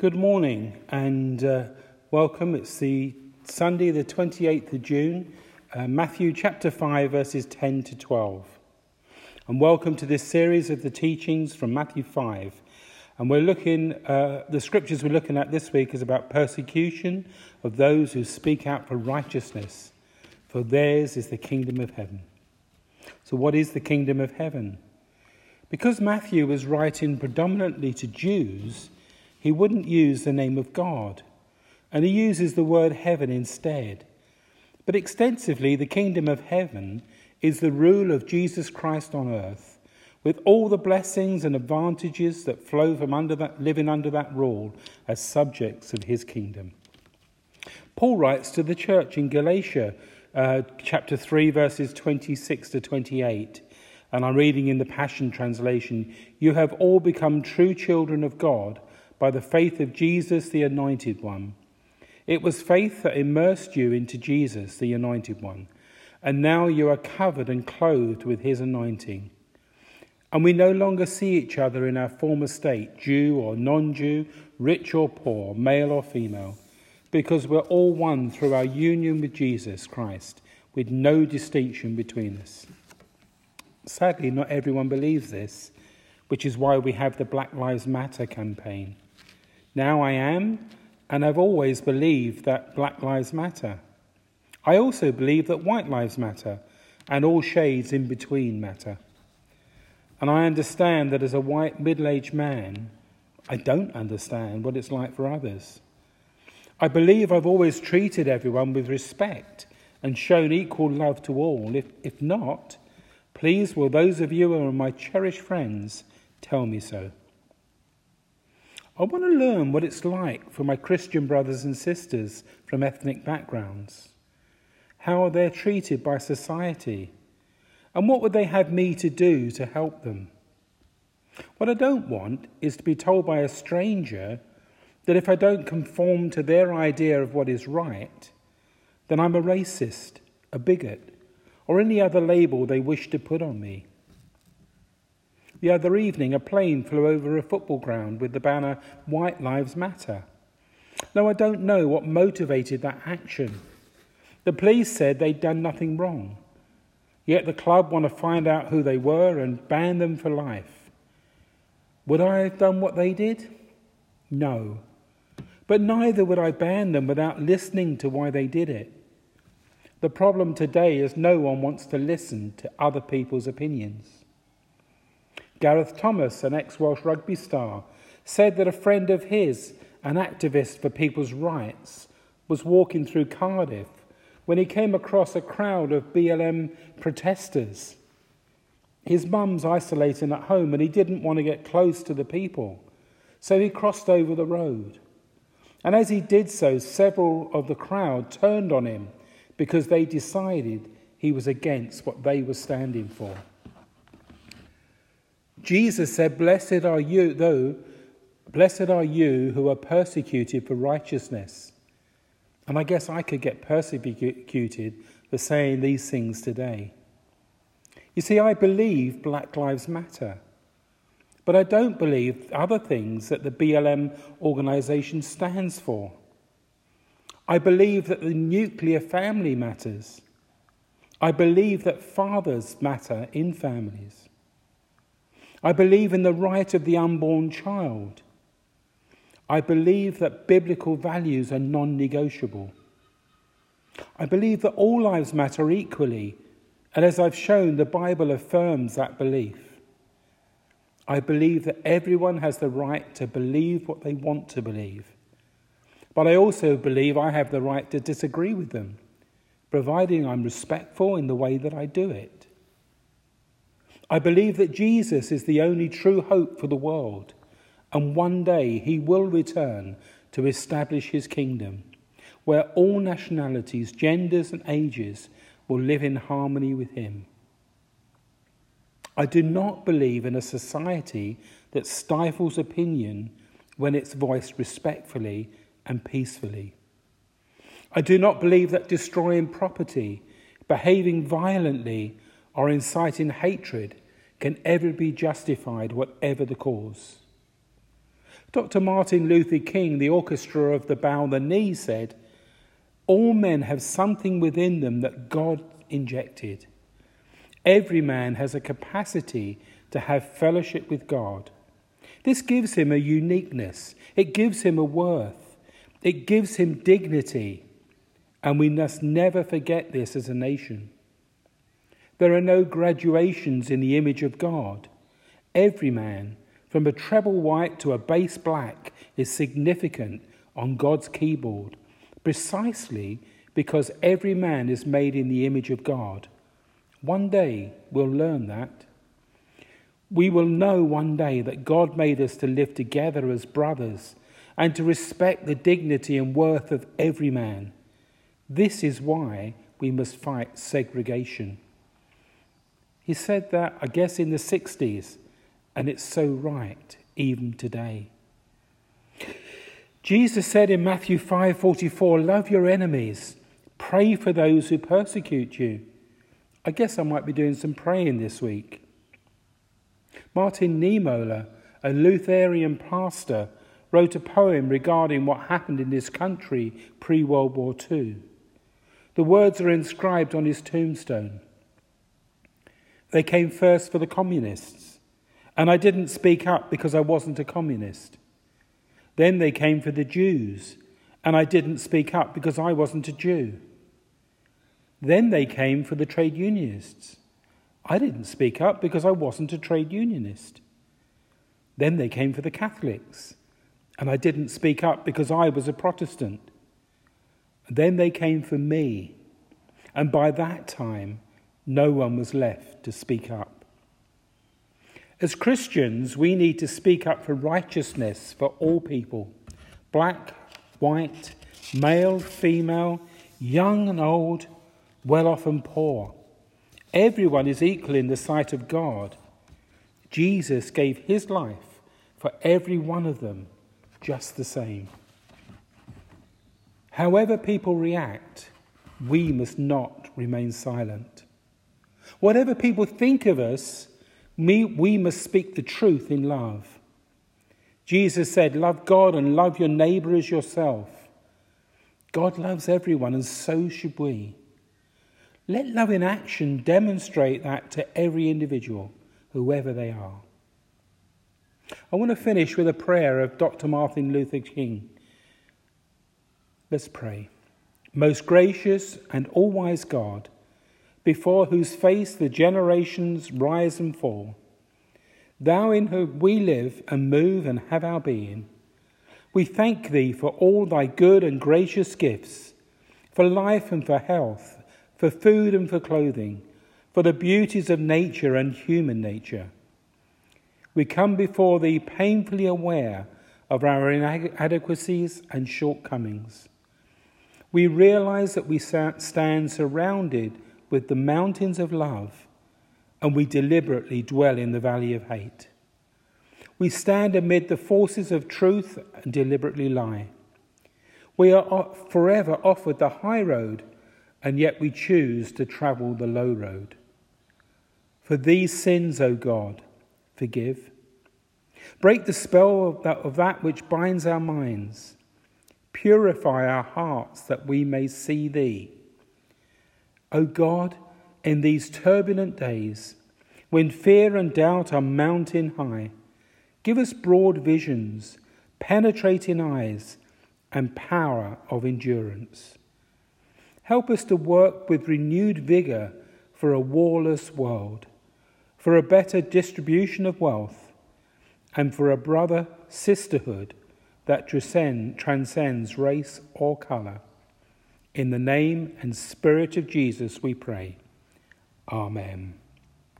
Good morning and uh, welcome. It's the Sunday, the 28th of June, uh, Matthew chapter 5, verses 10 to 12. And welcome to this series of the teachings from Matthew 5. And we're looking, uh, the scriptures we're looking at this week is about persecution of those who speak out for righteousness, for theirs is the kingdom of heaven. So, what is the kingdom of heaven? Because Matthew was writing predominantly to Jews, he wouldn't use the name of God, and he uses the word heaven instead. But extensively, the kingdom of heaven is the rule of Jesus Christ on earth, with all the blessings and advantages that flow from under that, living under that rule as subjects of his kingdom. Paul writes to the church in Galatia, uh, chapter 3, verses 26 to 28, and I'm reading in the Passion Translation You have all become true children of God by the faith of Jesus, the Anointed One. It was faith that immersed you into Jesus, the Anointed One, and now you are covered and clothed with His anointing. And we no longer see each other in our former state, Jew or non Jew, rich or poor, male or female, because we're all one through our union with Jesus Christ, with no distinction between us. Sadly, not everyone believes this, which is why we have the Black Lives Matter campaign. Now I am, and I've always believed that black lives matter. I also believe that white lives matter, and all shades in between matter. And I understand that as a white middle aged man, I don't understand what it's like for others. I believe I've always treated everyone with respect and shown equal love to all. If, if not, please will those of you who are my cherished friends tell me so. I want to learn what it's like for my Christian brothers and sisters from ethnic backgrounds. How are they treated by society? And what would they have me to do to help them? What I don't want is to be told by a stranger that if I don't conform to their idea of what is right, then I'm a racist, a bigot, or any other label they wish to put on me. The other evening, a plane flew over a football ground with the banner White Lives Matter. Now, I don't know what motivated that action. The police said they'd done nothing wrong. Yet the club want to find out who they were and ban them for life. Would I have done what they did? No. But neither would I ban them without listening to why they did it. The problem today is no one wants to listen to other people's opinions. Gareth Thomas, an ex Welsh rugby star, said that a friend of his, an activist for people's rights, was walking through Cardiff when he came across a crowd of BLM protesters. His mum's isolating at home and he didn't want to get close to the people, so he crossed over the road. And as he did so, several of the crowd turned on him because they decided he was against what they were standing for. Jesus said, Blessed are you, though, blessed are you who are persecuted for righteousness. And I guess I could get persecuted for saying these things today. You see, I believe Black Lives Matter, but I don't believe other things that the BLM organization stands for. I believe that the nuclear family matters. I believe that fathers matter in families. I believe in the right of the unborn child. I believe that biblical values are non negotiable. I believe that all lives matter equally, and as I've shown, the Bible affirms that belief. I believe that everyone has the right to believe what they want to believe. But I also believe I have the right to disagree with them, providing I'm respectful in the way that I do it. I believe that Jesus is the only true hope for the world, and one day he will return to establish his kingdom, where all nationalities, genders, and ages will live in harmony with him. I do not believe in a society that stifles opinion when it's voiced respectfully and peacefully. I do not believe that destroying property, behaving violently, or inciting hatred can ever be justified, whatever the cause. Dr. Martin Luther King, the orchestra of the Bow and the Knee, said, All men have something within them that God injected. Every man has a capacity to have fellowship with God. This gives him a uniqueness, it gives him a worth, it gives him dignity, and we must never forget this as a nation. There are no graduations in the image of God. Every man, from a treble white to a bass black, is significant on God's keyboard, precisely because every man is made in the image of God. One day we'll learn that. We will know one day that God made us to live together as brothers and to respect the dignity and worth of every man. This is why we must fight segregation. He said that, I guess, in the 60s, and it's so right even today. Jesus said in Matthew 5:44, "Love your enemies, pray for those who persecute you." I guess I might be doing some praying this week. Martin Niemöller, a Lutheran pastor, wrote a poem regarding what happened in this country pre World War II. The words are inscribed on his tombstone. They came first for the communists, and I didn't speak up because I wasn't a communist. Then they came for the Jews, and I didn't speak up because I wasn't a Jew. Then they came for the trade unionists. I didn't speak up because I wasn't a trade unionist. Then they came for the Catholics, and I didn't speak up because I was a Protestant. Then they came for me, and by that time, no one was left to speak up. As Christians, we need to speak up for righteousness for all people black, white, male, female, young and old, well off and poor. Everyone is equal in the sight of God. Jesus gave his life for every one of them just the same. However, people react, we must not remain silent. Whatever people think of us, we, must speak the truth in love. Jesus said, Love God and love your neighbor as yourself. God loves everyone, and so should we. Let love in action demonstrate that to every individual, whoever they are. I want to finish with a prayer of Dr. Martin Luther King. Let's pray. Most gracious and all wise God, before whose face the generations rise and fall, thou in whom we live and move and have our being, we thank thee for all thy good and gracious gifts, for life and for health for food and for clothing, for the beauties of nature and human nature. We come before Thee painfully aware of our inadequacies and shortcomings. We realize that we stand surrounded with the mountains of love, and we deliberately dwell in the valley of hate. We stand amid the forces of truth and deliberately lie. We are forever offered the high road and yet we choose to travel the low road. For these sins, O God, forgive. Break the spell of that, of that which binds our minds. Purify our hearts that we may see Thee. O God, in these turbulent days, when fear and doubt are mountain high, give us broad visions, penetrating eyes, and power of endurance. Help us to work with renewed vigour for a warless world, for a better distribution of wealth, and for a brother sisterhood that transcends race or colour. In the name and spirit of Jesus we pray. Amen.